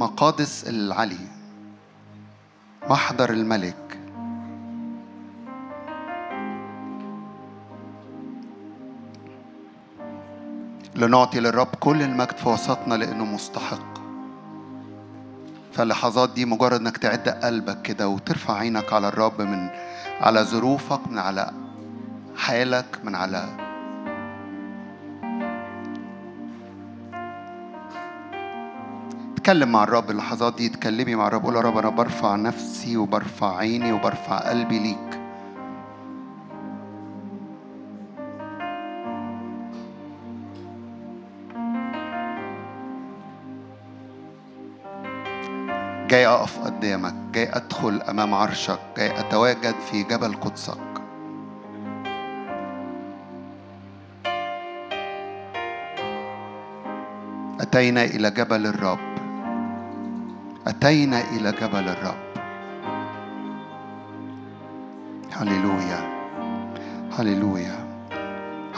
مقادس العلي محضر الملك. لنعطي للرب كل المجد في وسطنا لأنه مستحق. فاللحظات دي مجرد إنك تعد قلبك كده وترفع عينك على الرب من على ظروفك من على حالك من على تكلم مع الرب اللحظات دي تكلمي مع الرب قول يا رب أنا برفع نفسي وبرفع عيني وبرفع قلبي ليك. جاي أقف قدامك جاي أدخل أمام عرشك جاي أتواجد في جبل قدسك. أتينا إلى جبل الرب. أتينا إلى جبل الرب. هللويا. هللويا.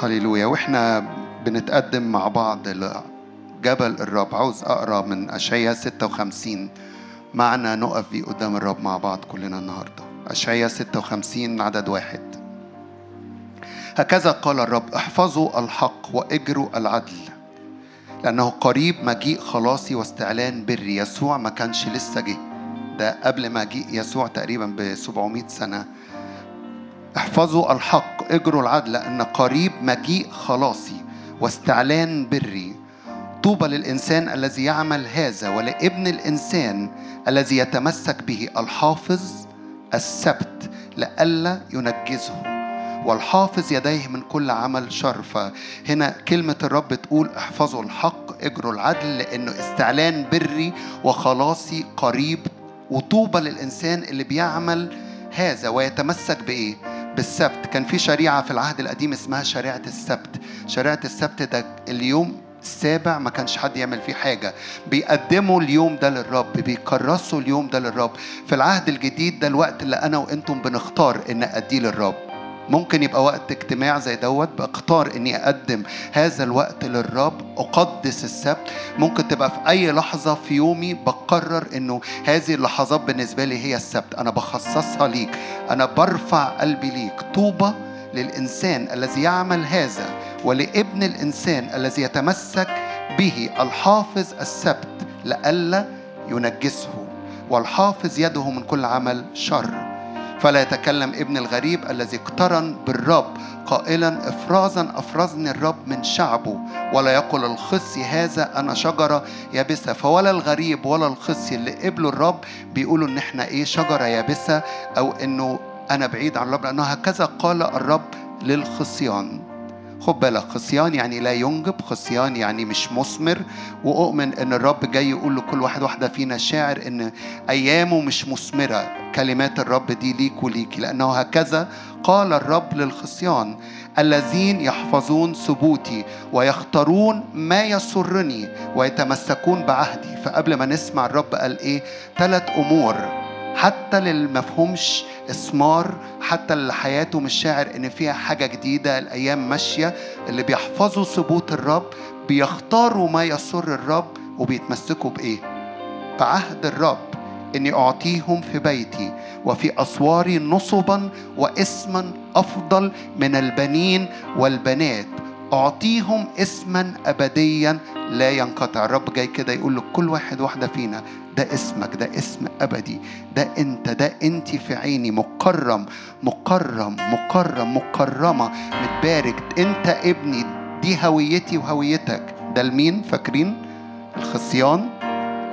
هللويا. وإحنا بنتقدم مع بعض لجبل الرب. عاوز أقرأ من اشعياء 56 معنا نقف فيه قدام الرب مع بعض كلنا النهارده. اشعياء 56 عدد واحد. هكذا قال الرب احفظوا الحق وإجروا العدل. لأنه قريب مجيء خلاصي واستعلان بري. يسوع ما كانش لسه جه. ده قبل ما جه يسوع تقريبا ب 700 سنة. احفظوا الحق اجروا العدل لأن قريب مجيء خلاصي واستعلان بري. طوبى للإنسان الذي يعمل هذا ولابن الإنسان الذي يتمسك به الحافظ السبت لئلا ينجزه. والحافظ يديه من كل عمل شر فهنا كلمة الرب تقول احفظوا الحق اجروا العدل لأنه استعلان بري وخلاصي قريب. وطوبى للإنسان اللي بيعمل هذا ويتمسك بإيه؟ بالسبت. كان في شريعة في العهد القديم اسمها شريعة السبت. شريعة السبت ده اليوم السابع ما كانش حد يعمل فيه حاجة. بيقدموا اليوم ده للرب بيكرسوا اليوم ده للرب. في العهد الجديد ده الوقت اللي أنا وأنتم بنختار إن أديه للرب. ممكن يبقى وقت اجتماع زي دوت بختار إني أقدم هذا الوقت للرب أقدس السبت. ممكن تبقى في أي لحظة في يومي بقرر إنه هذه اللحظات بالنسبة لي هي السبت. أنا بخصصها ليك. أنا برفع قلبي ليك. طوبى للإنسان الذي يعمل هذا ولابن الإنسان الذي يتمسك به. الحافظ السبت لئلا ينجسه والحافظ يده من كل عمل شر. فلا يتكلم ابن الغريب الذي اقترن بالرب قائلا افرازا أفرزني الرب من شعبه. ولا يقل الخصي هذا أنا شجرة يابسة. فولا الغريب ولا الخصي اللي قبلوا الرب بيقولوا إن إحنا إيه شجرة يابسة أو إنه أنا بعيد عن الرب. لأنه هكذا قال الرب للخصيان. خد بالك خصيان يعني لا ينجب خصيان يعني مش مثمر. وأؤمن إن الرب جاي يقول لكل واحد واحدة فينا شاعر إن أيامه مش مثمرة. كلمات الرب دي ليك وليكي لأنه هكذا قال الرب للخصيان الذين يحفظون ثبوتي ويختارون ما يسرني ويتمسكون بعهدي. فقبل ما نسمع الرب قال إيه؟ ثلاث أمور. حتى للمفهومش إسمار حتى اللي حياته مش شاعر إن فيها حاجة جديدة الأيام ماشية اللي بيحفظوا ثبوت الرب بيختاروا ما يسر الرب وبيتمسكوا بإيه؟ بعهد الرب إني أعطيهم في بيتي وفي أسواري نصبا واسما أفضل من البنين والبنات. أعطيهم اسما ابديا لا ينقطع. الرب جاي كده يقول لكل واحد واحدة فينا ده اسمك ده اسم أبدي ده أنت ده أنت في عيني مكرم مكرم مكرم مكرمة متبارك أنت ابني دي هويتي وهويتك. ده لمين؟ فاكرين؟ الخصيان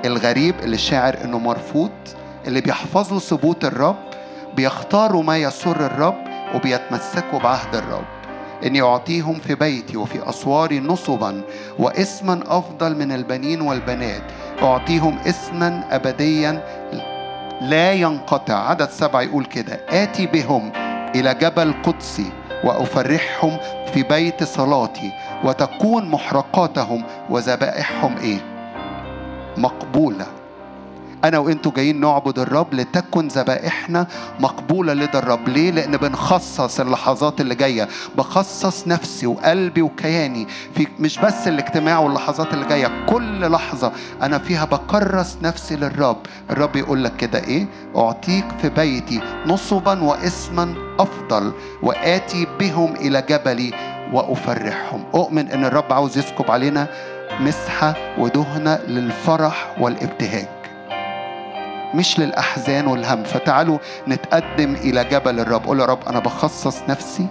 الغريب اللي شاعر إنه مرفوض اللي بيحفظوا ثبوت الرب بيختاروا ما يسر الرب وبيتمسكوا بعهد الرب. إني أعطيهم في بيتي وفي أسواري نصبا واسما أفضل من البنين والبنات. أعطيهم اسما أبديا لا ينقطع. عدد سبعة يقول كده. آتي بهم إلى جبل قدسي وأفرحهم في بيت صلاتي وتكون محرقاتهم وذبائحهم إيه؟ مقبولة. أنا وإنتوا جايين نعبد الرب لتكن ذبائحنا مقبولة لدى الرب. ليه؟ لأن بنخصص اللحظات اللي جاية. بخصص نفسي وقلبي وكياني في مش بس الاجتماع واللحظات اللي جاية كل لحظة أنا فيها بكرس نفسي للرب. الرب يقول لك كده إيه؟ أعطيك في بيتي نصبا واسما أفضل وآتي بهم إلى جبلي وأفرحهم. أؤمن إن الرب عاوز يسكب علينا مسحة ودهنة للفرح والابتهاج. مش للأحزان والهم. فتعالوا نتقدم إلى جبل الرب. قول يا رب أنا بخصص نفسي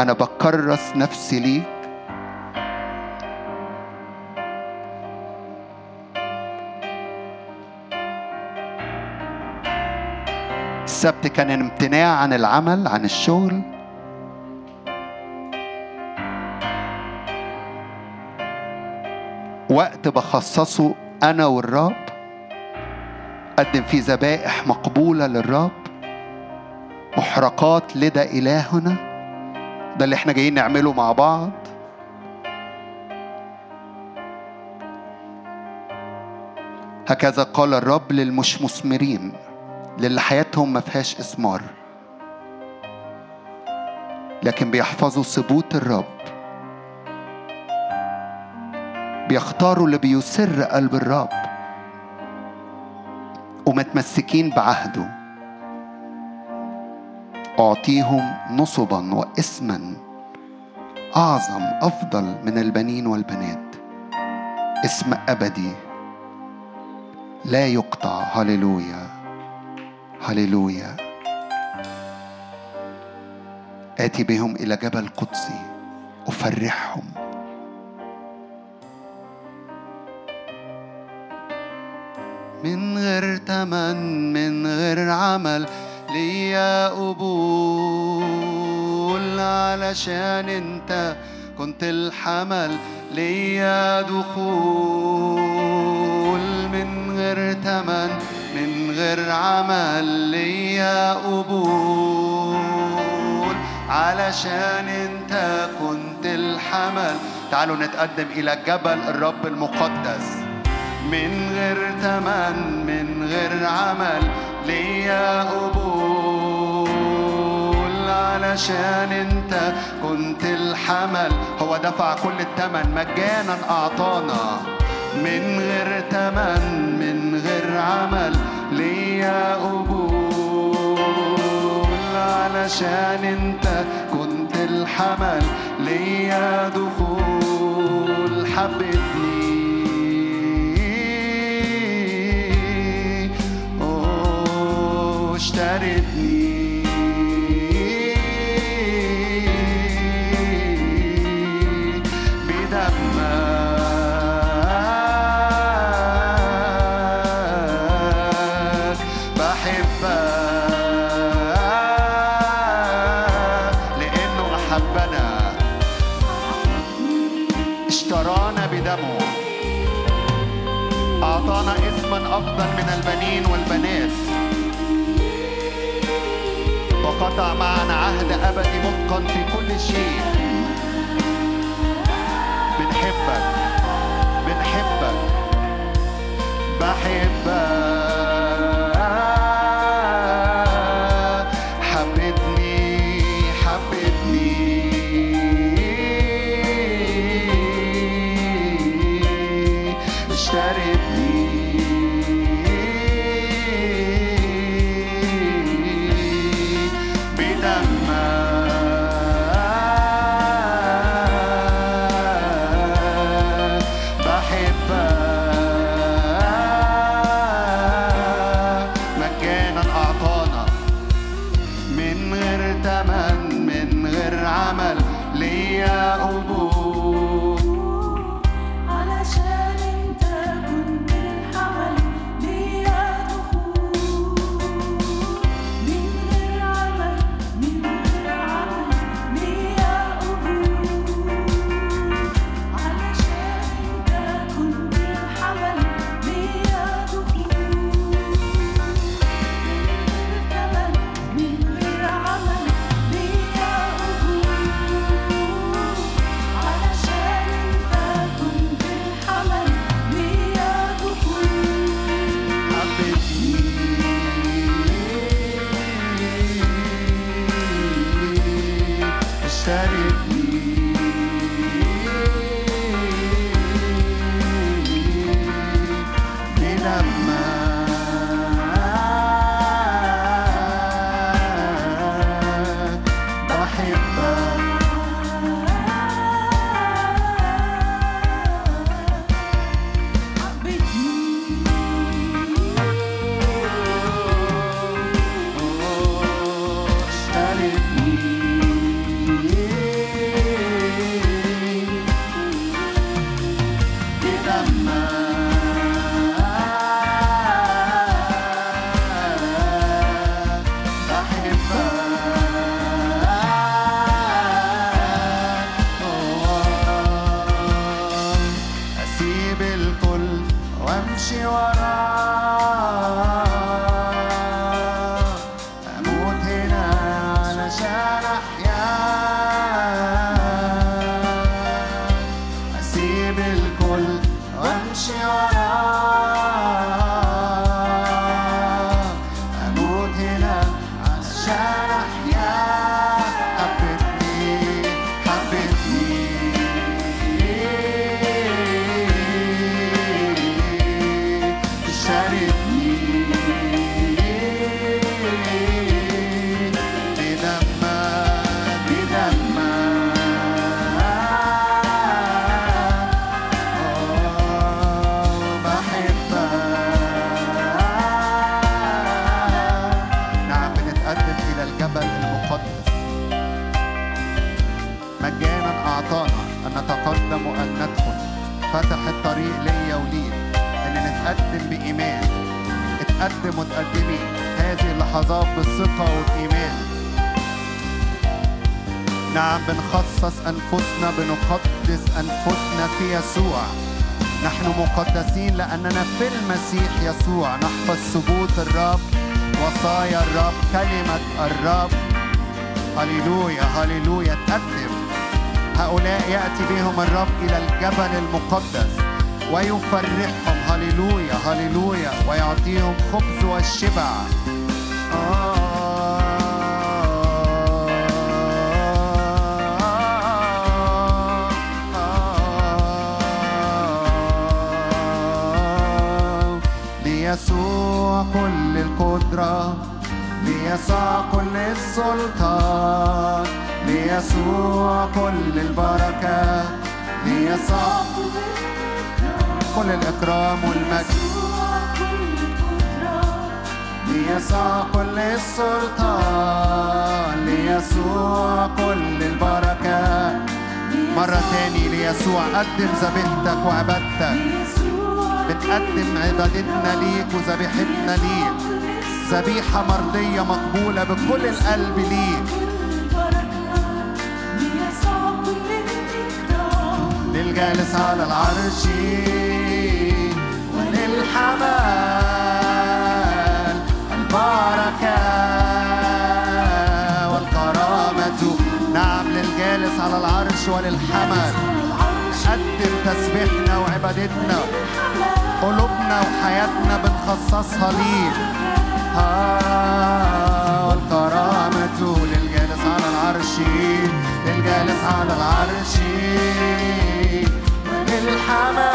أنا بكرس نفسي ليك. السبت كان امتناع عن العمل عن الشغل. وقت بخصصه أنا والرب. قدم فيه ذبائح مقبولة للرب. محرقات لدى إلهنا. ده اللي إحنا جايين نعمله مع بعض. هكذا قال الرب للمش مثمرين للي حياتهم ما فيهاش إثمار لكن بيحفظوا ثبوت الرب. بيختاروا اللي بيسر قلب الرب. ومتمسكين بعهده. أعطيهم نصبا واسما أعظم أفضل من البنين والبنات. اسم أبدي لا يقطع. هللويا هللويا. آتي بهم إلى جبل قدسي أفرحهم. من غير تمن من غير عمل ليا قبول. علشان انت كنت الحمل ليا دخول. من غير تمن من غير عمل ليا قبول. علشان انت كنت الحمل. تعالوا نتقدم إلى جبل الرب المقدس. من غير تمن من غير عمل ليا قبول. علشان انت كنت الحمل هو دفع كل التمن مجانا أعطانا. من غير تمن من غير عمل ليا قبول. علشان انت كنت الحمل ليا دخول. حبتني اشترتني. بدمك بحبك لأنه أحبنا. اشترانا بدمه. أعطانا اسما أفضل من البنين وقطع معنا عهد أبدي متقن في كل شيء. المقدس ويفرحهم هللويا هللويا. ويعطيهم خبز والشبع. آه ليسوع كل القدرة ليسوع كل السلطان ليسوع كل البركة. ليسوع كل الإكرام والمجد. ليسوع كل السلطان. ليسوع كل البركة. مرة تاني ليسوع قدم ذبيحتك وعبادتك. بتقدم عبادتنا ليك وذبيحتنا ليك. ذبيحة مرضية مقبولة بكل القلب ليك. للجالس على العرش. وللحمال البركة والكرامة. نعم للجالس على العرش وللحمل نقدم تسبيحنا وعبادتنا قلوبنا وحياتنا بنخصصها ليك. والكرامة للجالس على العرش للجالس على العرش. وللحمال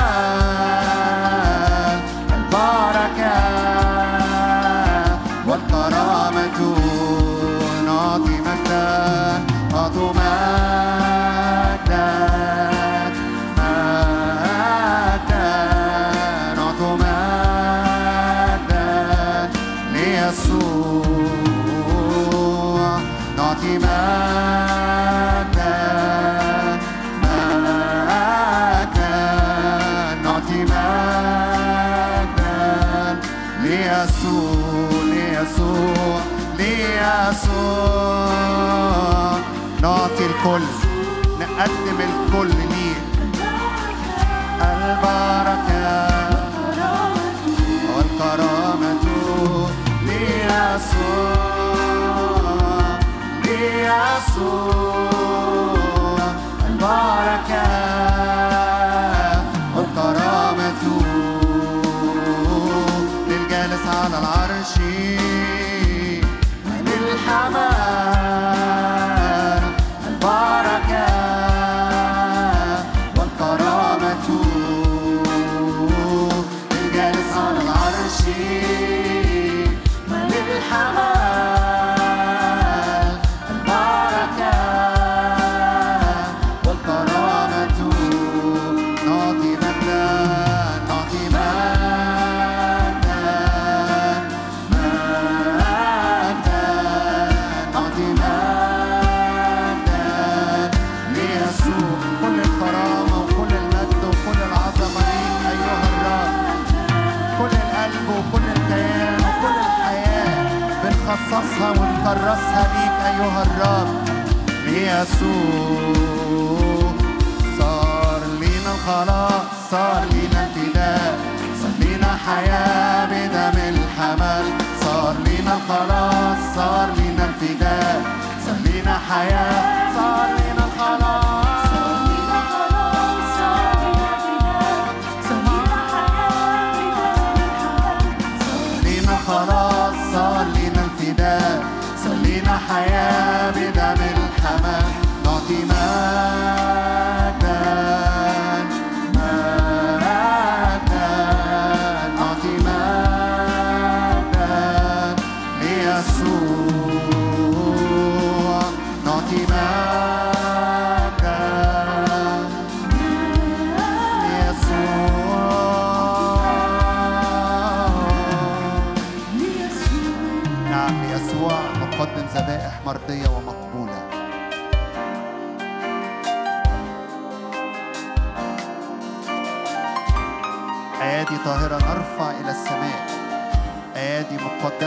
الكل. نقدم الكل.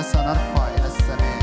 سنرفع إلى السماء.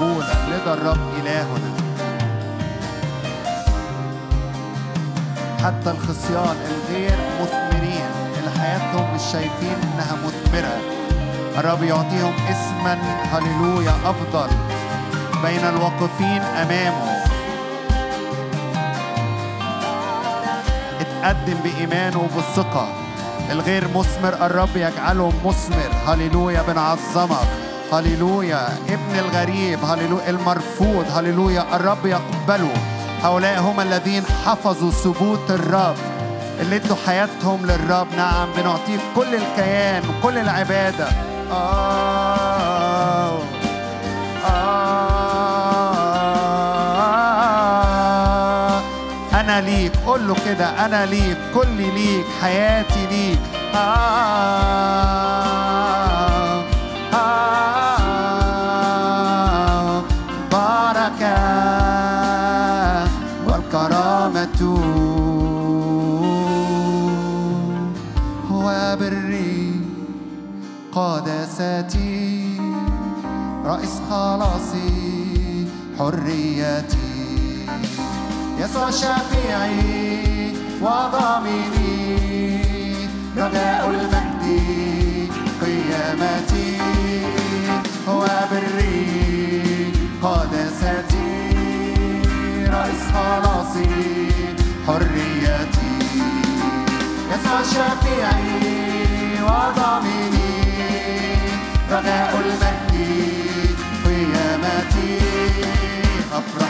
يكون لدى الرب إلهنا. حتى الخصيان الغير مثمرين اللي حياتهم مش شايفين إنها مثمرة. الرب يعطيهم اسما هللويا أفضل بين الواقفين أمامه. اتقدم بإيمانه وبالثقة الغير مثمر الرب يجعله مثمر. هللويا بنعظمك. هللويا ابن الغريب هللويا المرفوض هللويا الرب يقبله هؤلاء هم الذين حفظوا ثبوت الرب اللي ادوا حياتهم للرب نعم بنعطيه كل الكيان وكل العباده آه آه أنا ليك قول له كده أنا ليك كل ليك حياتي ليك آه يسوع شفيعي وضامني. رجاء المجد قيامتي هو بري قداستي رئيس خلاصي حريتي. يسوع شفيعي وضامني. رجاء المجد قيامتي أفرح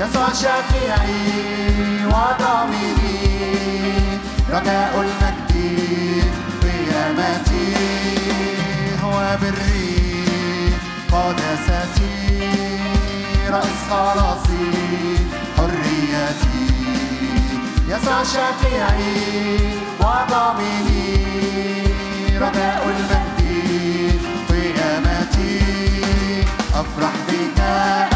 يسوع شفيعي وضامني رجاء المجد قيامتي هو بري قدستي رئيس خلاصي حريتي يسوع شفيعي وضامني رجاء المجد قيامتي أفرح بك.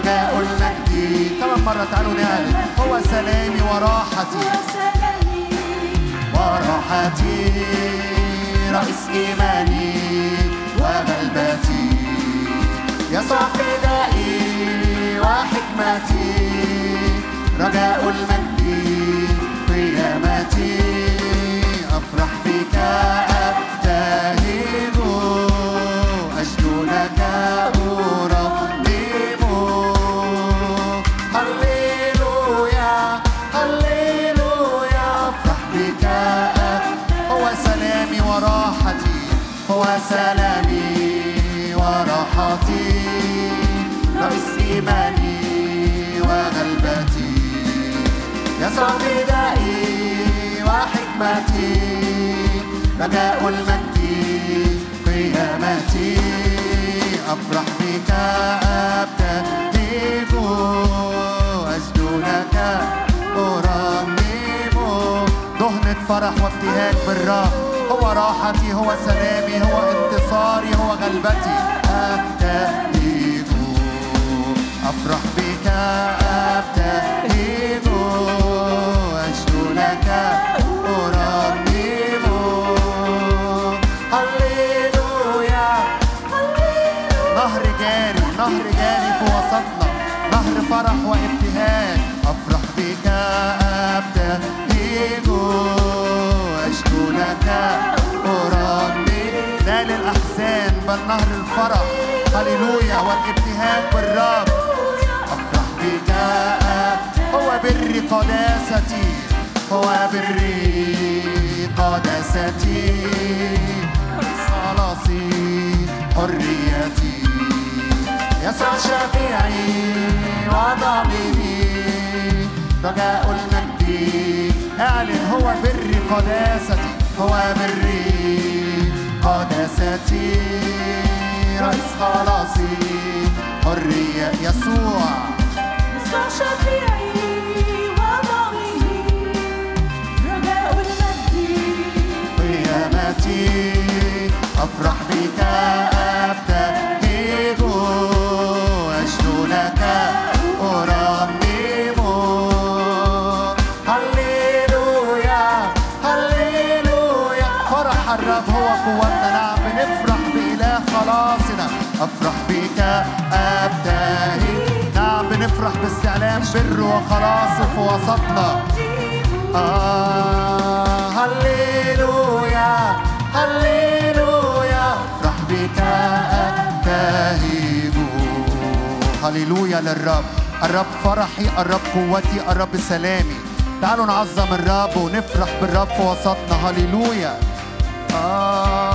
رجاء المجد كمان مرة تعالوا نعلن هو سلامي وراحتي. وراحتي رئيس إيماني وغلبتي يسوع فدائي وحكمتي. رجاء المجد قيامتي. أفرح بك أبتهج فدائي وحكمتي. رجاء المجد قيامتي أفرح بك أبتهج أسجد لك أرنم دهنة فرح وابتهاج بالرب هو راحتي هو سلامي هو انتصاري هو غلبتي. أبتهج أفرح بك أبتهج قداستي هو بر قداستي. خلاصي حريتي. يسوع شفيعي وضامني رجاء المجد أعلن هو بر قداستي هو بر قداستي. رئيس خلاصي حرية يسوع. يسوع شفيعي أفرح بك أبتهج أجد لك أرنم هللويا هللويا. فرح الرب هو قوتنا نعم بنفرح بإله خلاصنا. أفرح بك أبتهج. نعم بنفرح باستعلام بر وخلاص في وسطنا. آه. هللويا للرب. الرب فرحي الرب قوتي الرب سلامي. تعالوا نعظم الرب ونفرح بالرب في وسطنا. هللويا. آه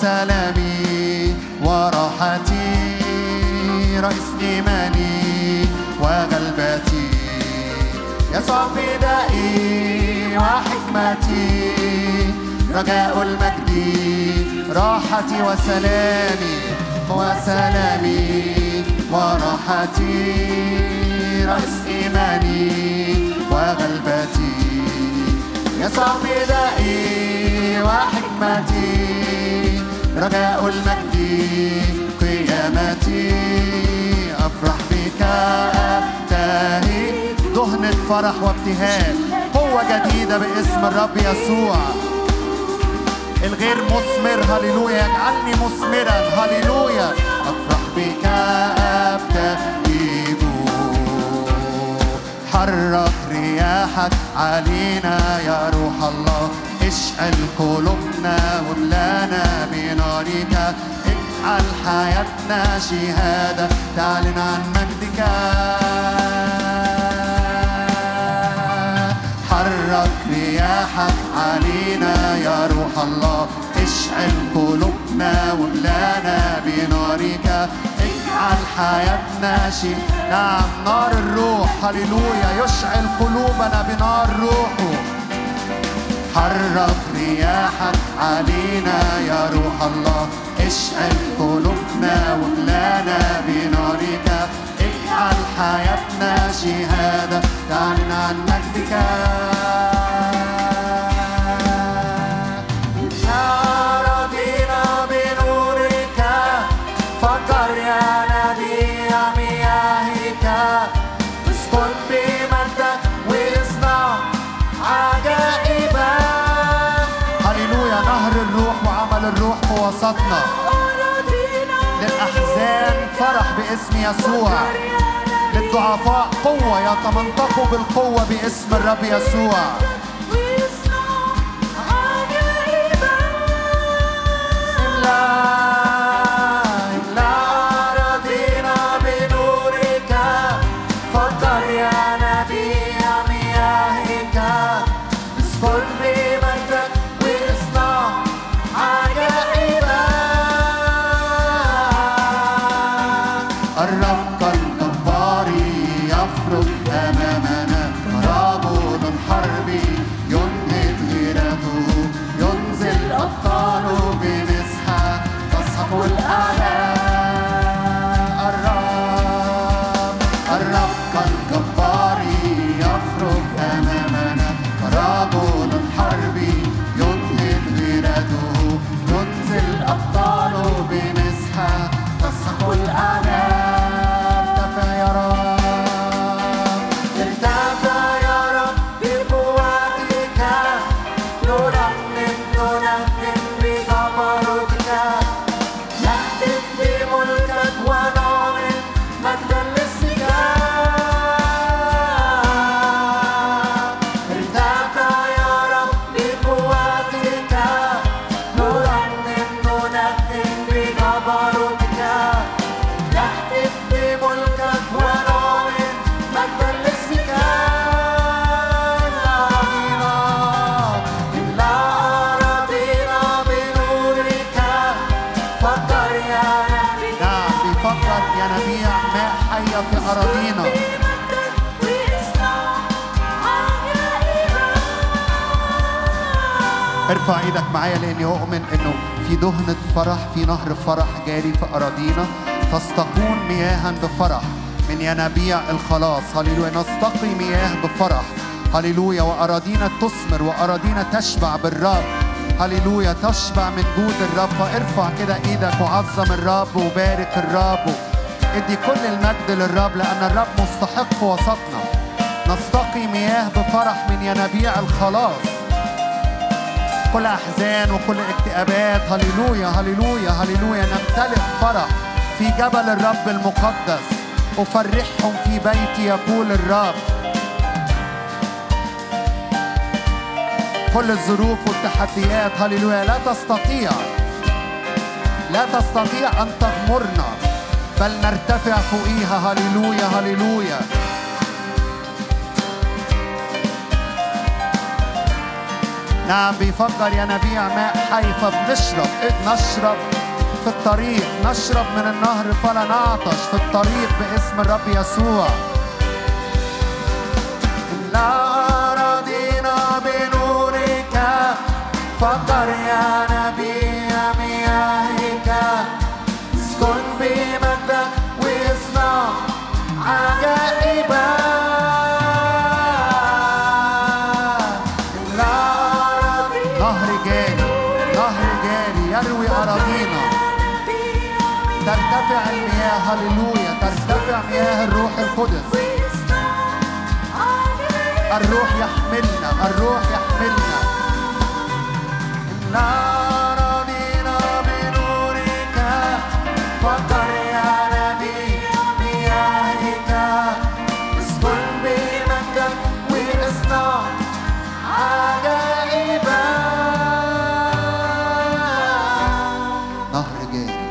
سلامي وراحتي رئيس إيماني وغلبتي. يسوع فدائي وحكمتي. رجاء المجد راحتي وسلامي. وسلامي وراحتي. رئيس إيماني وغلبتي. يسوع فدائي وحكمتي. رجاء المجد قيامتي أفرح بك أبتهي دهنة فرح وابتهاج قوة جديدة باسم الرب يسوع. الغير مثمر هللويا. يجعلني مثمرا هللويا. أفرح بك ابتهج حرك رياحك علينا يا روح الله. اشعل قلوبنا واملأنا بنارك اجعل حياتنا شهادة تعلن عن مجدك حرك رياحك علينا يا روح الله. اشعل قلوبنا واملانا بنارك اجعل حياتنا شيء نعم نار الروح. هللويا. يشعل قلوبنا بنار روحه حرك رياحك علينا يا روح الله. اشعل قلوبنا واملانا بنارك. اجعل حياتنا شهادة. تعلن عن مجدك. فرح باسم يسوع. للضعفاء قوة يتمنطقوا بالقوة باسم الرب يسوع. املا إيدك معايا لأني أؤمن إنه في دهنة فرح في نهر فرح جاري في أراضينا. تستقون مياها بفرح من ينابيع الخلاص. هللويا. نستقي مياه بفرح. هللويا. وأراضينا تثمر وأراضينا تشبع بالرب. هللويا. تشبع من جود الرب. فارفع كده إيدك وعظم الرب وبارك الرب. ادي كل المجد للرب لأن الرب مستحق وسطنا. نستقي مياه بفرح من ينابيع الخلاص. كل أحزان وكل اكتئابات. هللويا هللويا هللويا. نمتلئ فرح في جبل الرب المقدس. أفرحهم في بيتي يقول الرب. كل الظروف والتحديات. هللويا. لا تستطيع لا تستطيع أن تغمرنا بل نرتفع فوقيها. هللويا هللويا. نعم بيفجر ينابيع ماء حي فبنشرب نشرب في الطريق. نشرب من النهر فلا نعطش في الطريق باسم الرب يسوع. لا رضينا بنورك. فجر ينابيع الروح يحملنا الروح يحملنا. لا رضينا بنورك فقر يا نبي مياهك اسكن بمجدك واصنع عجائبا. نهر جاري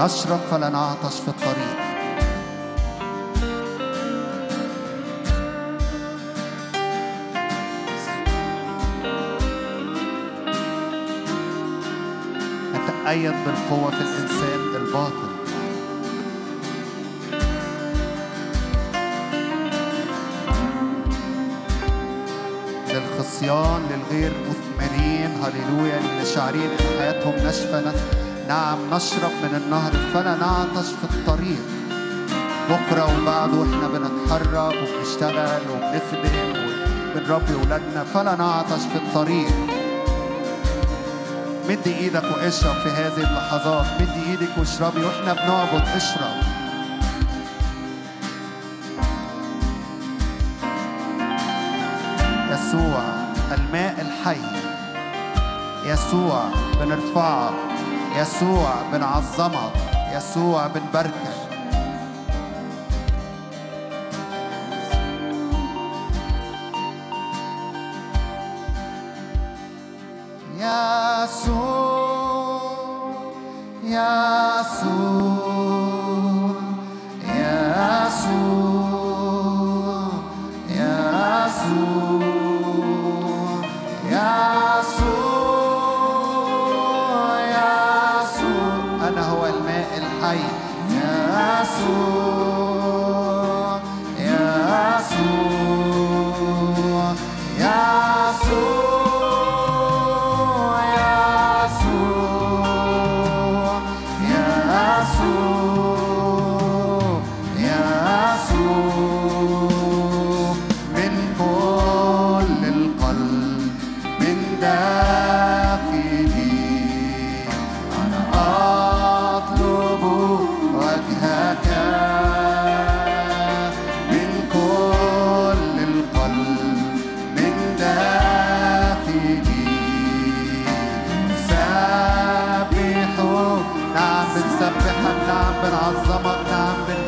نشرب فلا نعطش في الطريق. نتأيد بالقوة في الإنسان الباطن. للخصيان للغير مثمرين هللويا اللي شاعرين إن حياتهم نف- نعم نشرب من النهر فلا نعطش في الطريق. بكرة وبعده وإحنا بنتحرك وبنشتغل وبنخدم وبنربي ولادنا فلا نعطش في الطريق. مد إيدك واشرب في هذه اللحظات. مد إيدك واشربي وإحنا بنعبد اشرب. يسوع الماء الحي. يسوع بنرفعك يسوع بنعظمك يسوع بنباركك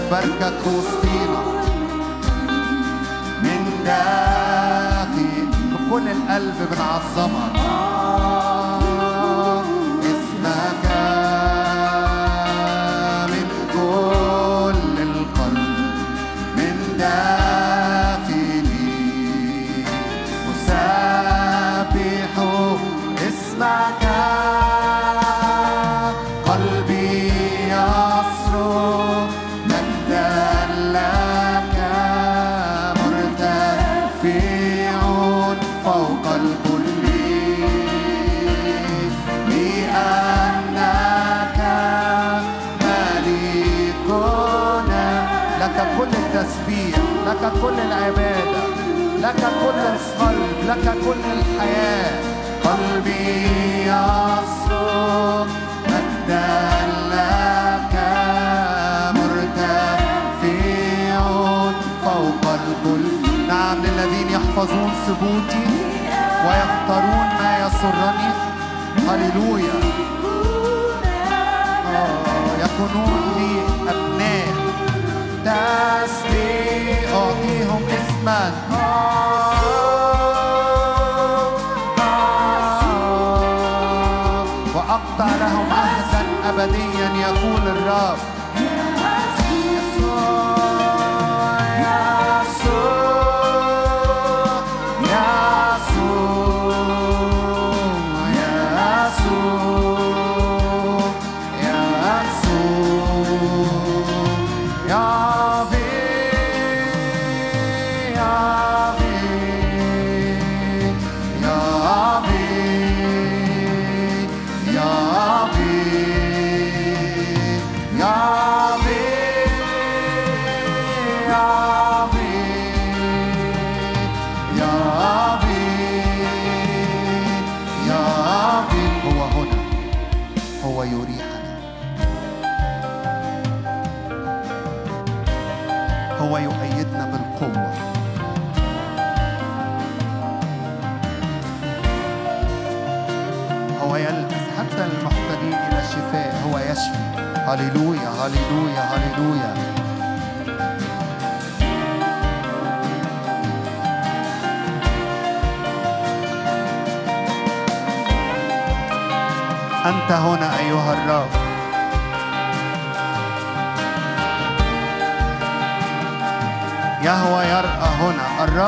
بنباركك وسطينا من داخل بكل القلب بنعظمك. كل الحياة. قلبي يصرخ مجدا لك مرتفع فوق الكل نعم للذين يحفظون ثبوتي ويختارون ما يسرني. هللويا. آه، يكونون لي أبناء. تسبيح أعطيهم اسما. يقول الرب.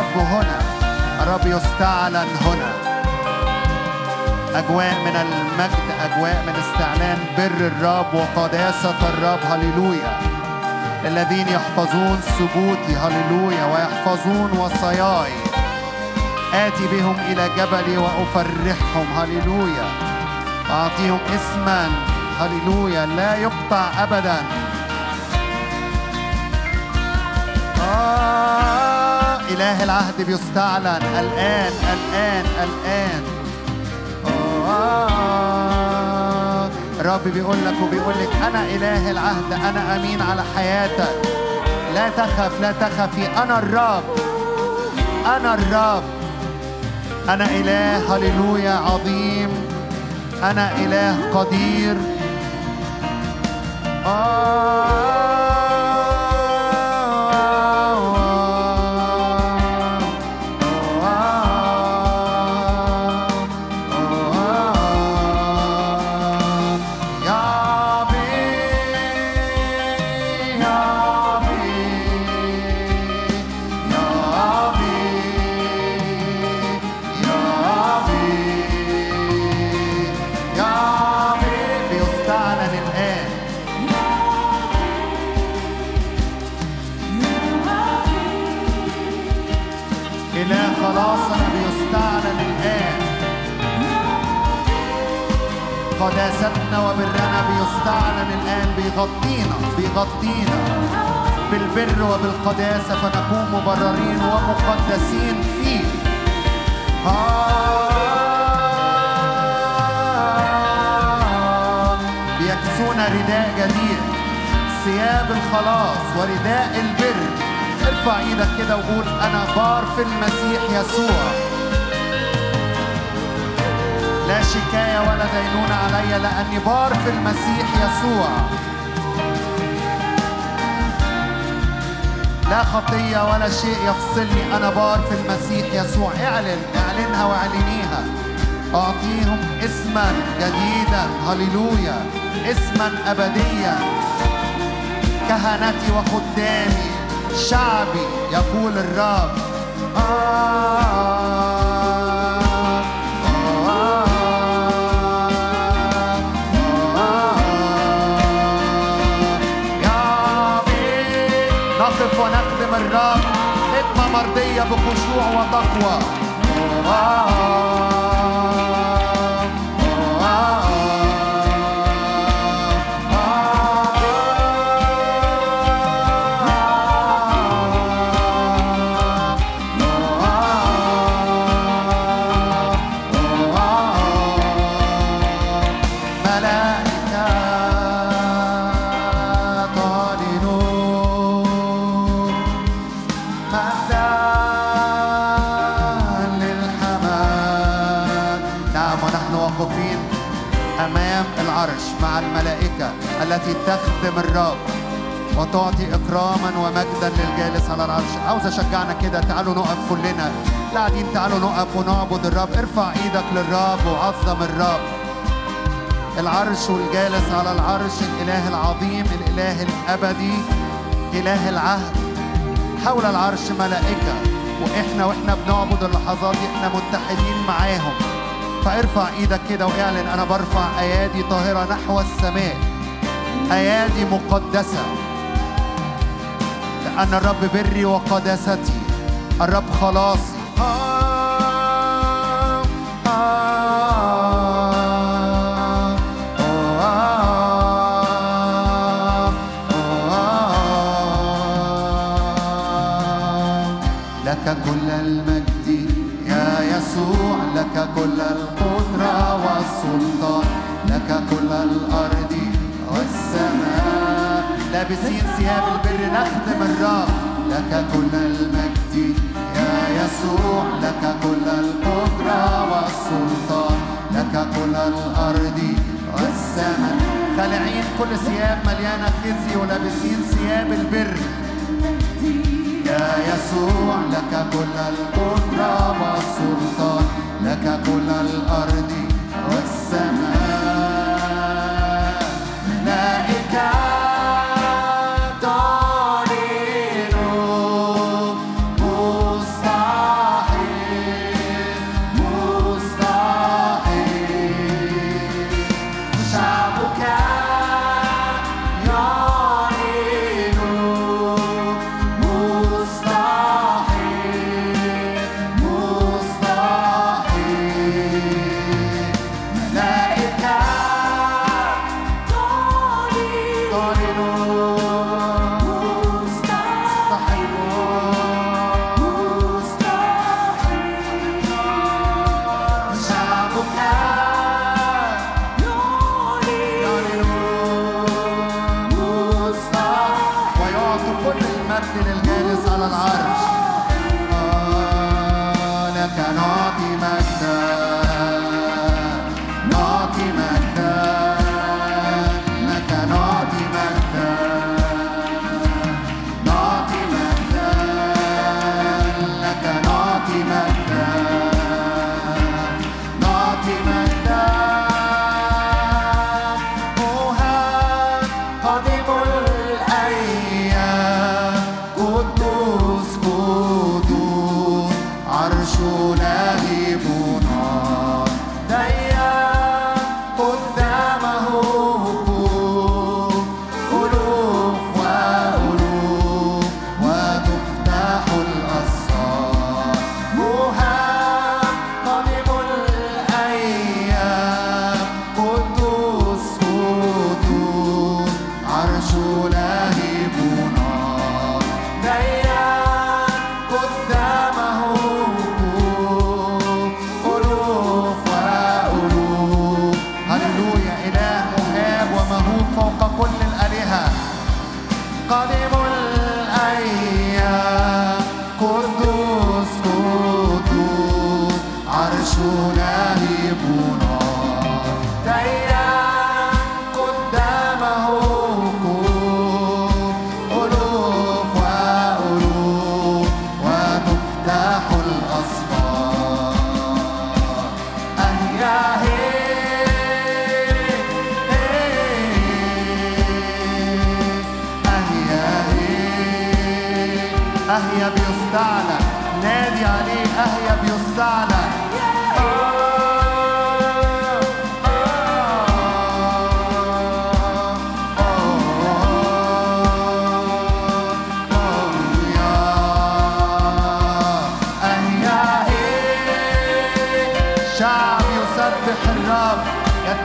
الرب هنا الرب يستعلن هنا. أجواء من المجد أجواء من استعلان بر الرب وقداسة الرب. هللويا. الذين يحفظون ثبوتي هللويا. ويحفظون وصاياي. آتي بهم إلى جبلي وأفرحهم. هللويا. وأعطيهم اسما هللويا لا يقطع أبدا. إله العهد بيستعلن. الآن الآن الآن. آه. الرب بيقول لك وبيقول لك أنا إله العهد أنا أمين على حياتك. لا تخف لا تخفي. أنا الرب. أنا الرب. أنا إله هللويا عظيم. أنا إله قدير. بيستعلن قداستنا وبرنا بيستعلن الآن بيغطينا بيغطينا بالبر وبالقداسة فنكون مبررين ومقدسين فيه. آه بيكسونا رداء جديد. ثياب الخلاص ورداء البر. ارفع إيدك كده وقول أنا بار في المسيح يسوع. لا شكاية ولا دينونة علي لأني بار في المسيح يسوع. لا خطية ولا شيء يفصلني أنا بار في المسيح يسوع. اعلن اعلنها واعلنيها. أعطيهم اسما جديدا هللويا. اسما أبديا. كهنتي وخدامي شعبي يقول الرب. آه. خدمة مرضية بخشوع وتقوى الرب وتعطي إكراما ومجدا للجالس على العرش. عاوز أشجعنا كده؟ تعالوا نقف كلنا. لا قاعدين تعالوا نقف ونعبد الرب. ارفع إيدك للرب وعظم الرب. العرش والجالس على العرش الإله العظيم الإله الأبدي إله العهد. حول العرش ملائكة. وإحنا وإحنا بنعبد اللحظات دي إحنا متحدين معاهم. فارفع إيدك كده وإعلن أنا برفع أيادي طاهرة نحو السماء. أيادي مقدسة. لأن الرب بري وقداستي. الرب خلاصي. لك كل المجد يا يسوع. لك كل القدرة والسلطان. لك كل الأرض لابسين ثياب البر نخدم الرب لك كل المجد يا يسوع لك كل القدرة والسلطان. لك كل الأرض والسماء. خالعين كل ثياب مليانة خزي ولابسين ثياب البر. يا يسوع لك كل القدرة والسلطان. لك كل الأرض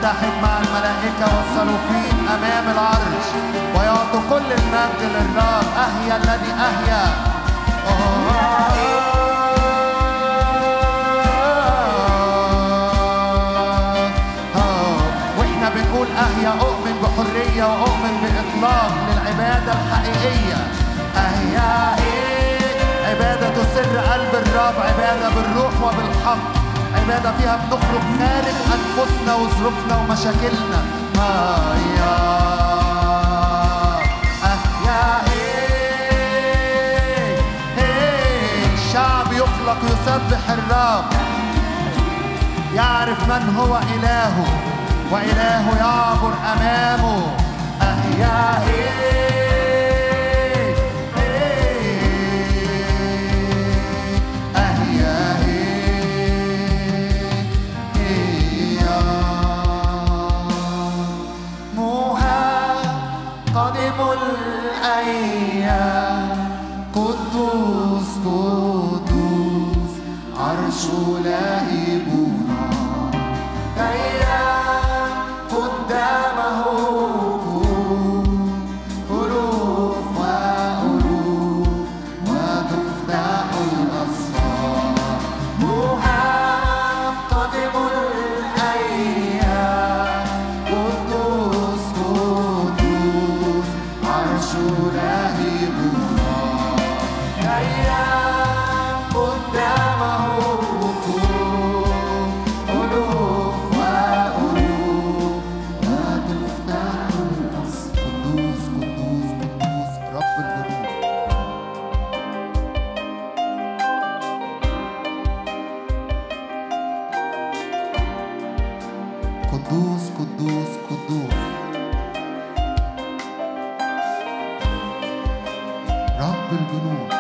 يتحد مع الملائكة والصلوفين أمام العرش. ويعطي كل المجد للرب أهيا الذي أهيا وإحنا بنقول أهيا أؤمن بحرية وأؤمن بإطلاق للعبادة الحقيقية. أهيا إيه؟ عبادة سر قلب الرب عبادة بالروح وبالحق. عبادة فيها بنخرج خارج أنفسنا وظروفنا ومشاكلنا. هيا. أهيا. إيه إيه شعب يخلق يسبح الرب. يعرف من هو إلهه. وإلهه يعبر أمامه. أهيا. إيه عرش لهيبنا قدوس قدوس قدوس. رب الجنود.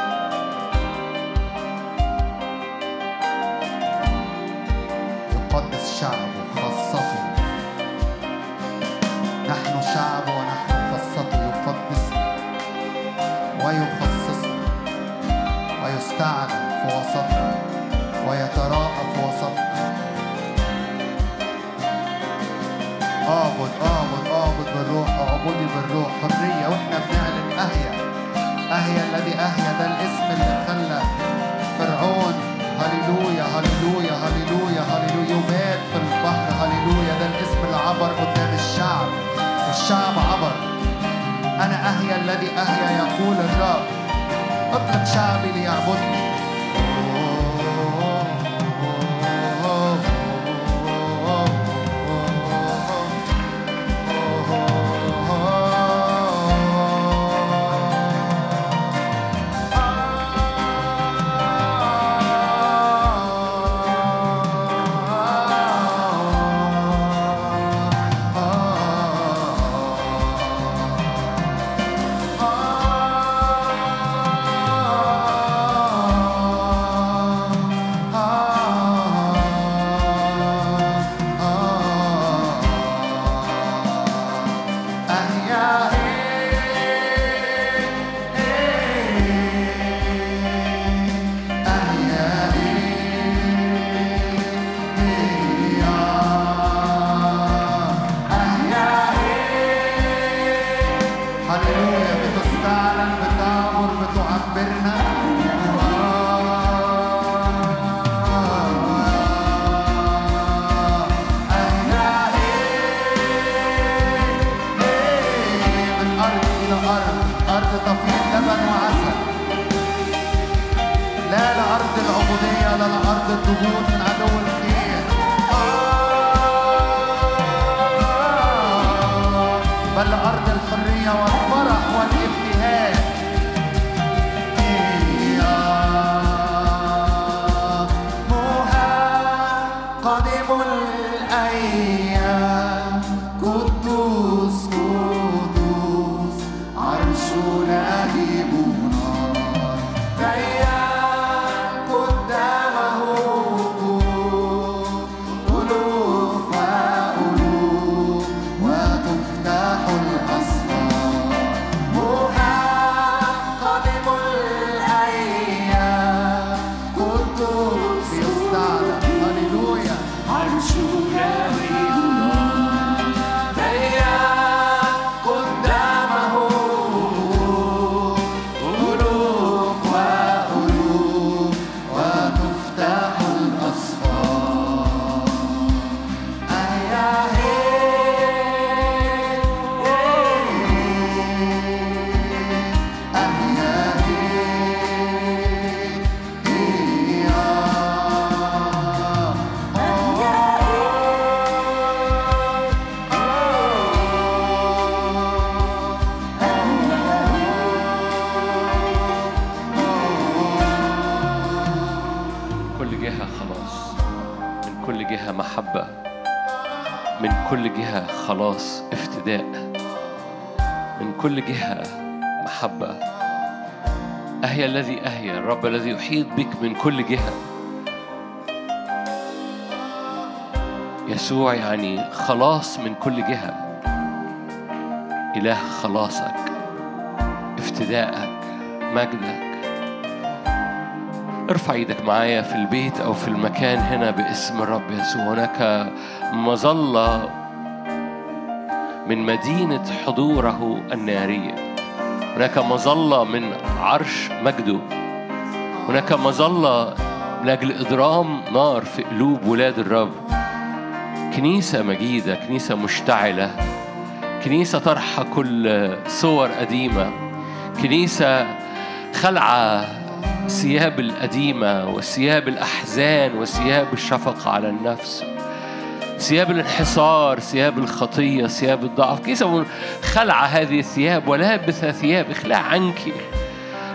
home. الذي أهيا الرب الذي يحيط بك من كل جهة. يسوع يعني خلاص من كل جهة. إله خلاصك افتدائك مجدك. ارفع إيدك معايا في البيت أو في المكان هنا باسم الرب يسوع. هناك مظلة من مدينة حضوره النارية. هناك مظلة من عرش مجده هناك مظلة من أجل إضرام نار في قلوب ولاد الرب. كنيسة مجيدة كنيسة مشتعلة كنيسة طرحه كل صور قديمة كنيسة خلعه ثياب القديمة وثياب الأحزان وثياب الشفقة على النفس. ثياب الانحصار ثياب الخطية ثياب الضعف. كيسة خلع هذه الثياب ولابس ثياب؟ اخلع عنك.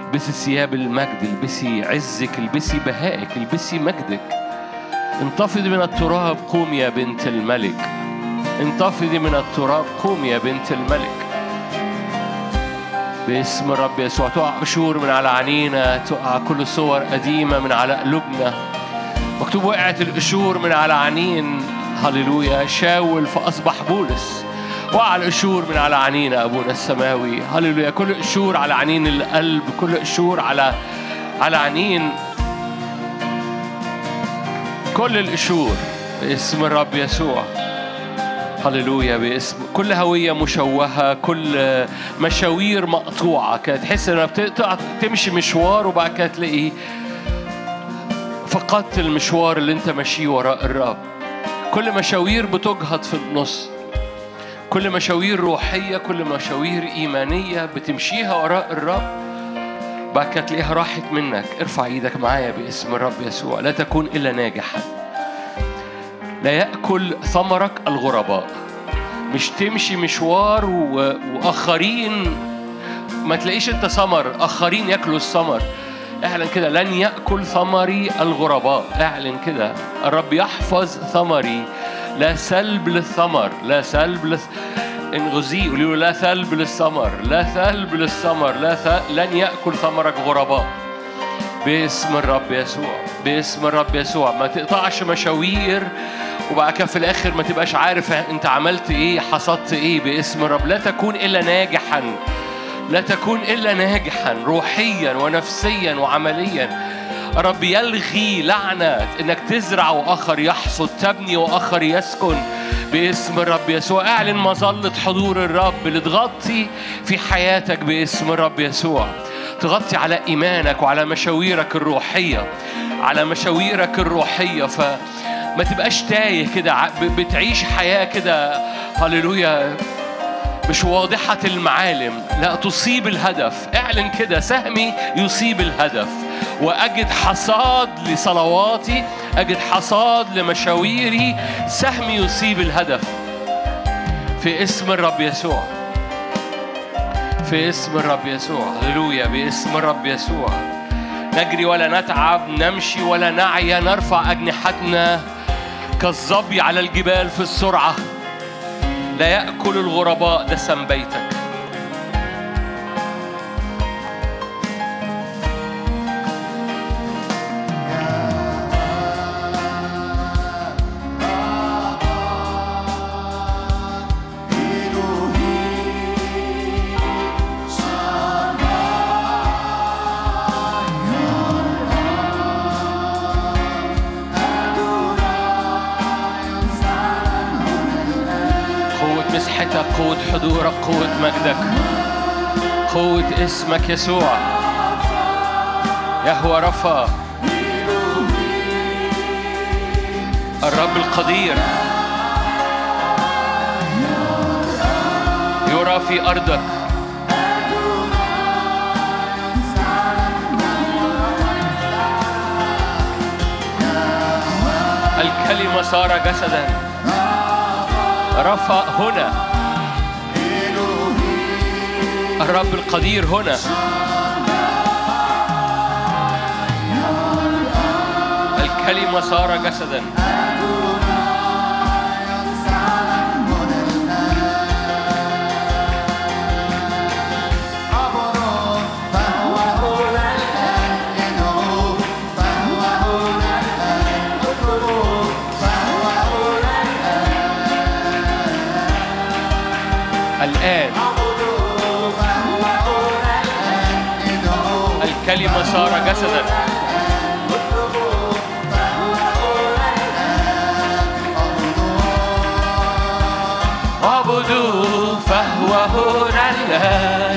البسي ثياب المجد البسي عزك البسي بهائك البسي مجدك. انتفضي من التراب قومي يا بنت الملك. انتفضي من التراب قومي يا بنت الملك. باسم الرب يسوع. تقع قشور من على عينينا تقع كل صور قديمة من على قلوبنا. مكتوب وقعت القشور من على عينين هللويا. شاول فأصبح بولس. وقع القشور من على عينينا أبونا السماوي. هللويا. كل قشور على عينين القلب. كل قشور على على عينين كل القشور باسم الرب يسوع. هللويا باسم. كل هوية مشوهة. كل مشاوير مقطوعة. كانت تحس انك بتقطع تمشي مشوار وبعد كده تلاقي فقدت المشوار اللي أنت ماشيه وراء الرب. كل مشاوير بتجهض في النص. كل مشاوير روحية كل مشاوير إيمانية بتمشيها وراء الرب بعد كده تلاقيها راحت منك. ارفع إيدك معايا باسم الرب يسوع. لا تكون إلا ناجحا لا يأكل ثمرك الغرباء. مش تمشي مشوار و... وآخرين. ما تلاقيش أنت ثمر. آخرين يأكلوا الثمر. اعلن كده لن يأكل ثمري الغرباء. اعلن كده الرب يحفظ ثمري. لا سلب للثمر لا سلب للث... انغزيه قولوا له لا سلب للثمر لا سلب للثمر لا س... لن يأكل ثمرك غرباء. باسم الرب يسوع باسم الرب يسوع. ما تقطعش مشاوير وبعد كده في الآخر ما تبقاش عارف أنت عملت إيه حصدت إيه. باسم الرب لا تكون إلا ناجحا. لا تكون إلا ناجحا روحيا ونفسيا وعمليا. رب يلغي لعنة إنك تزرع وآخر يحصد تبني وآخر يسكن. باسم الرب يسوع اعلن مظلة حضور الرب اللي تغطي في حياتك باسم الرب يسوع. تغطي على إيمانك وعلى مشاويرك الروحية. على مشاويرك الروحية فما تبقاش تايه كده بتعيش حياة كده هللويا. مش واضحة المعالم لا تصيب الهدف. اعلن كده سهمي يصيب الهدف. وأجد حصاد لصلواتي أجد حصاد لمشاويري سهمي يصيب الهدف. في اسم الرب يسوع. في اسم الرب يسوع. هللويا باسم الرب يسوع. نجري ولا نتعب نمشي ولا نعيا نرفع أجنحتنا كالظبي على الجبال في السرعة. لا يأكل الغرباء دسم بيتك. مسحتك قوة حضورك قوة مجدك. قوة اسمك يسوع. يهوى رفا. الرب القدير. يرى في أرضك. الكلمة صار جسدا. رفع هنا. الرب القدير هنا. الكلمة صار جسدا. صار جسدا. اعبدوا فهو هنا الآن.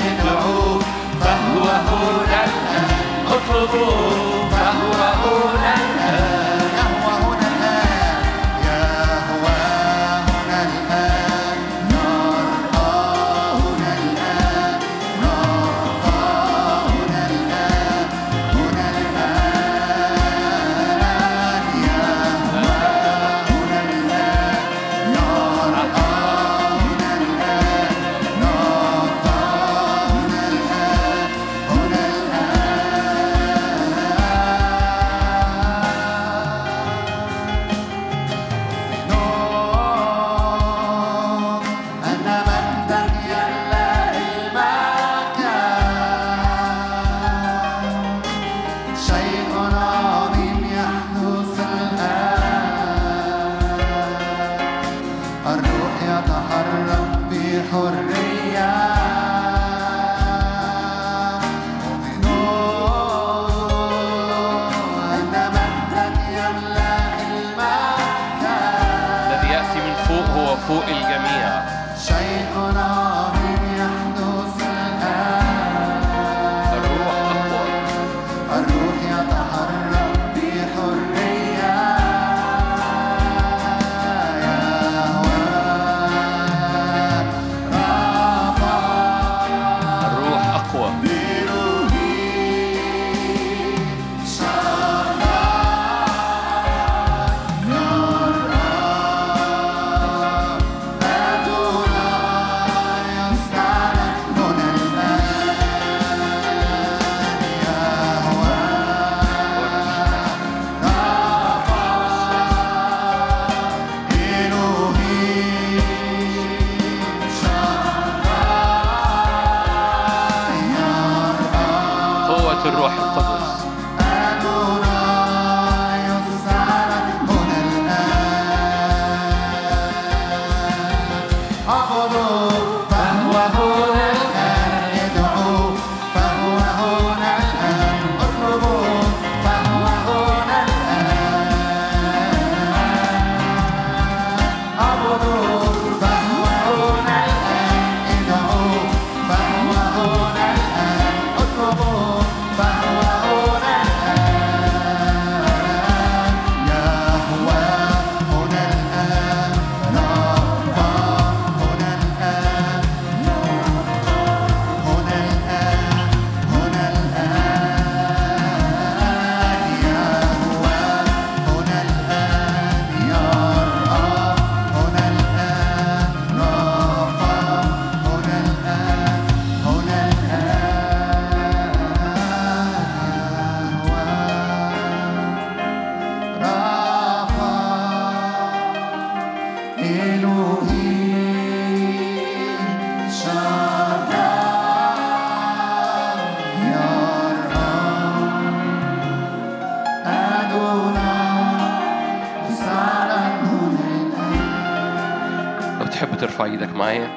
ترفع إيدك معايا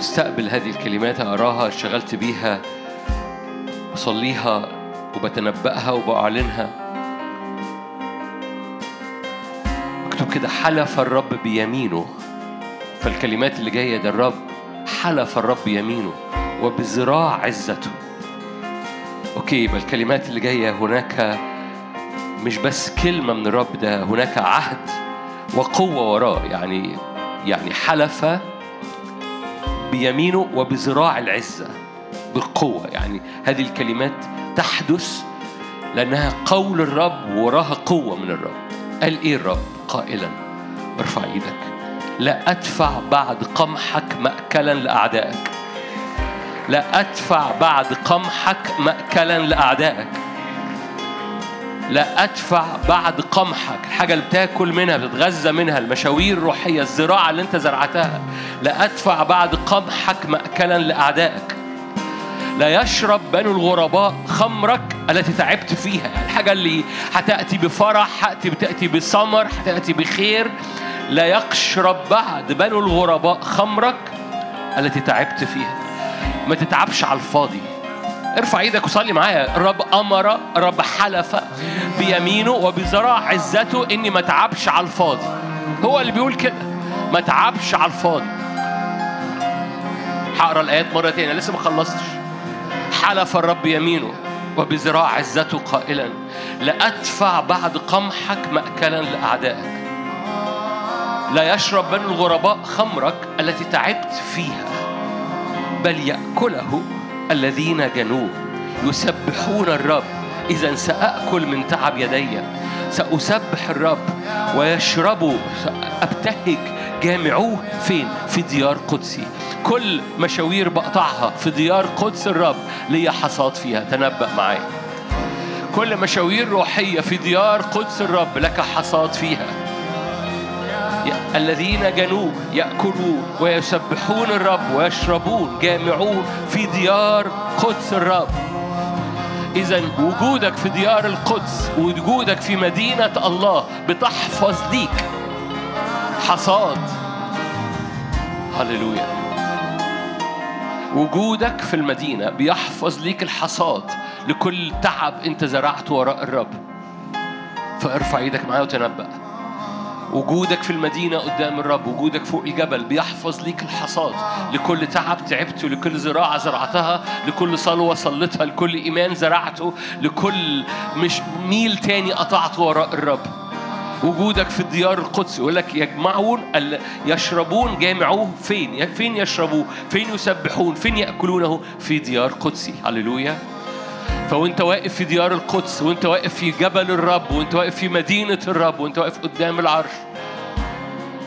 استقبل هذه الكلمات اقراها اشتغلت بيها بصليها وبتنبأها وبأعلنها. كده حلف الرب بيمينه. فالكلمات اللي جاية ده الرب حلف الرب بيمينه وبذراع عزته. أوكي يبقى الكلمات اللي جاية هناك مش بس كلمة من الرب ده هناك عهد وقوة وراه. يعني يعني حلف بيمينه وبذراع العزة بالقوة. يعني هذه الكلمات تحدث لأنها قول الرب وراها قوة من الرب. قال إيه الرب؟ قائلا ارفع إيدك. لا أدفع بعد قمحك مأكلا لأعدائك. لا أدفع بعد قمحك مأكلا لأعدائك. لا أدفع بعد قمحك. الحاجة اللي بتاكل منها بتتغذى منها المشاوير الروحية الزراعة اللي أنت زرعتها. لا أدفع بعد قمحك مأكلا لأعدائك. لا يشرب بنو الغرباء خمرك التي تعبت فيها. الحاجة اللي هتأتي بفرح هتأتي بثمر هتأتي بخير لا يشرب بعد بنو الغرباء خمرك التي تعبت فيها. ما تتعبش على الفاضي. ارفع إيدك وصلي معايا. الرب أمر الرب حلف بيمينه وبذراع عزته إني ما اتعبش على الفاضي. هو اللي بيقول كده. ما اتعبش على الفاضي. هقرأ الآيات مره تانية لسه ما خلصتش. حلف الرب يمينه وبذراع عزته قائلا لأدفع بعد قمحك مأكلا لأعدائك. لا يشرب بنو الغرباء خمرك التي تعبت فيها بل يأكله الذين جنوه. يسبحون الرب إذا سأأكل من تعب يدي. سأسبح الرب ويشربوا أبتهج جامعوه فين؟ في ديار قدسي كل مشاوير بقطعها في ديار قدس الرب. ليا حصاد فيها. تنبأ معايا. كل مشاوير روحية في ديار قدس الرب. لك حصاد فيها. الذين جنوه يأكلون ويسبحون الرب ويشربون. جامعون في ديار قدس الرب. إذا وجودك في ديار القدس ووجودك في مدينة الله بتحفظ ليك. حصاد. هللويا. وجودك في المدينة بيحفظ ليك الحصاد لكل تعب انت زرعته وراء الرب. فارفع إيدك معايا وتنبأ. وجودك في المدينة قدام الرب وجودك فوق الجبل بيحفظ ليك الحصاد لكل تعب تعبته لكل زراعة زرعتها لكل صلوة صلتها لكل إيمان زرعته لكل مش ميل تاني قطعته وراء الرب. وجودك في الديار القدس. يقول لك يجمعون يشربون جامعوه فين؟ فين يشربوه؟ فين يسبحون؟ فين يأكلونه؟ في ديار قدسي. هللويا. فوانت واقف في ديار القدس وانت واقف في جبل الرب وانت واقف في مدينة الرب وانت واقف قدام العرش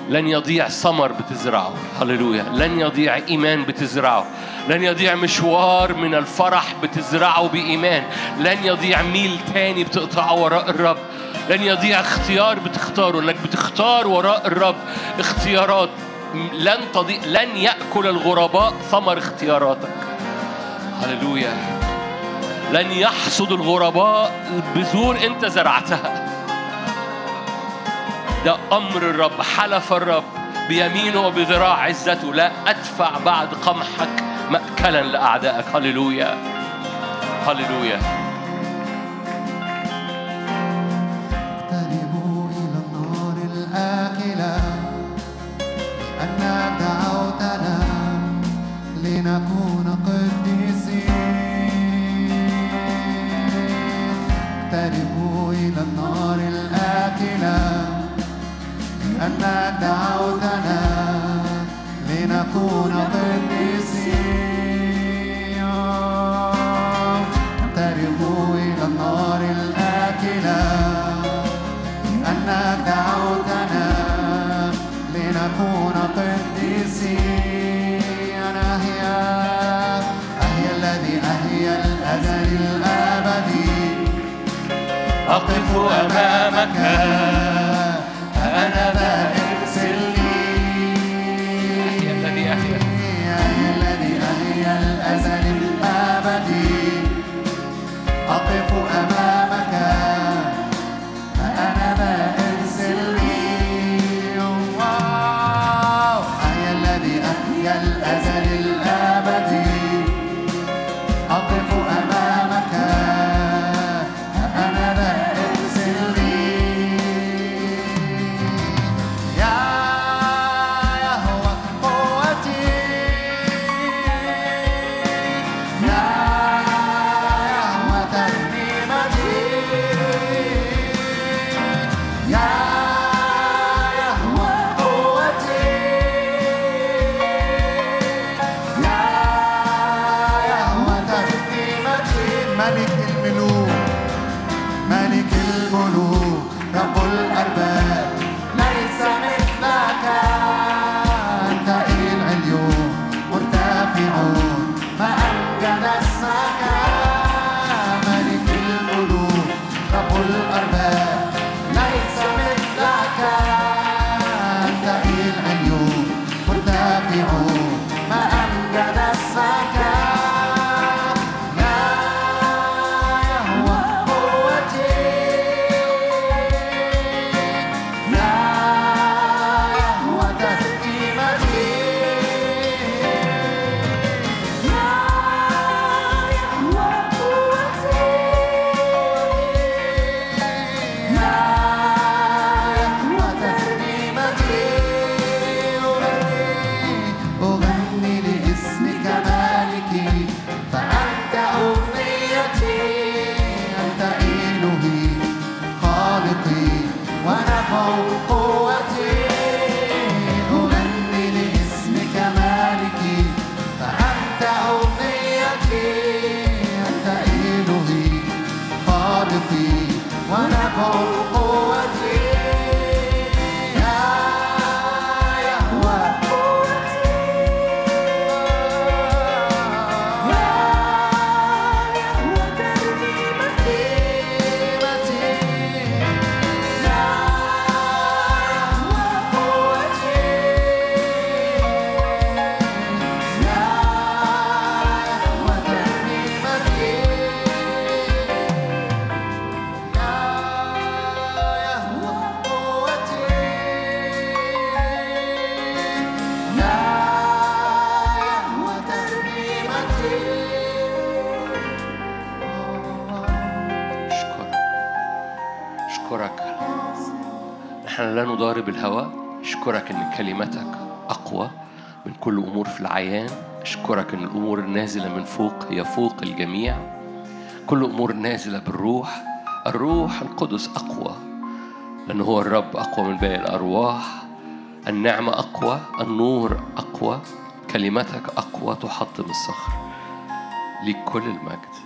لن يضيع ثمر بتزرعه. هللويا. لن يضيع إيمان بتزرعه. لن يضيع مشوار من الفرح بتزرعه بإيمان. لن يضيع ميل تاني بتقطعه وراء الرب. لن يضيع اختيار بتختاره انك بتختار وراء الرب اختيارات. لن تضيع لن يأكل الغرباء ثمر اختياراتك. هللويا. لن يحصد الغرباء بذور انت زرعتها. ده أمر الرب حلف الرب بيمينه وبذراع عزته. لا أدفع بعد قمحك ماكلا لأعدائك. هللويا. هللويا. العيان أشكرك إن الأمور النازلة من فوق هي فوق الجميع. كل أمور نازلة بالروح. الروح القدس أقوى لأن هو الرب أقوى من باقي الأرواح. النعمة أقوى النور أقوى كلمتك أقوى تحطم الصخر. ليك كل المجد.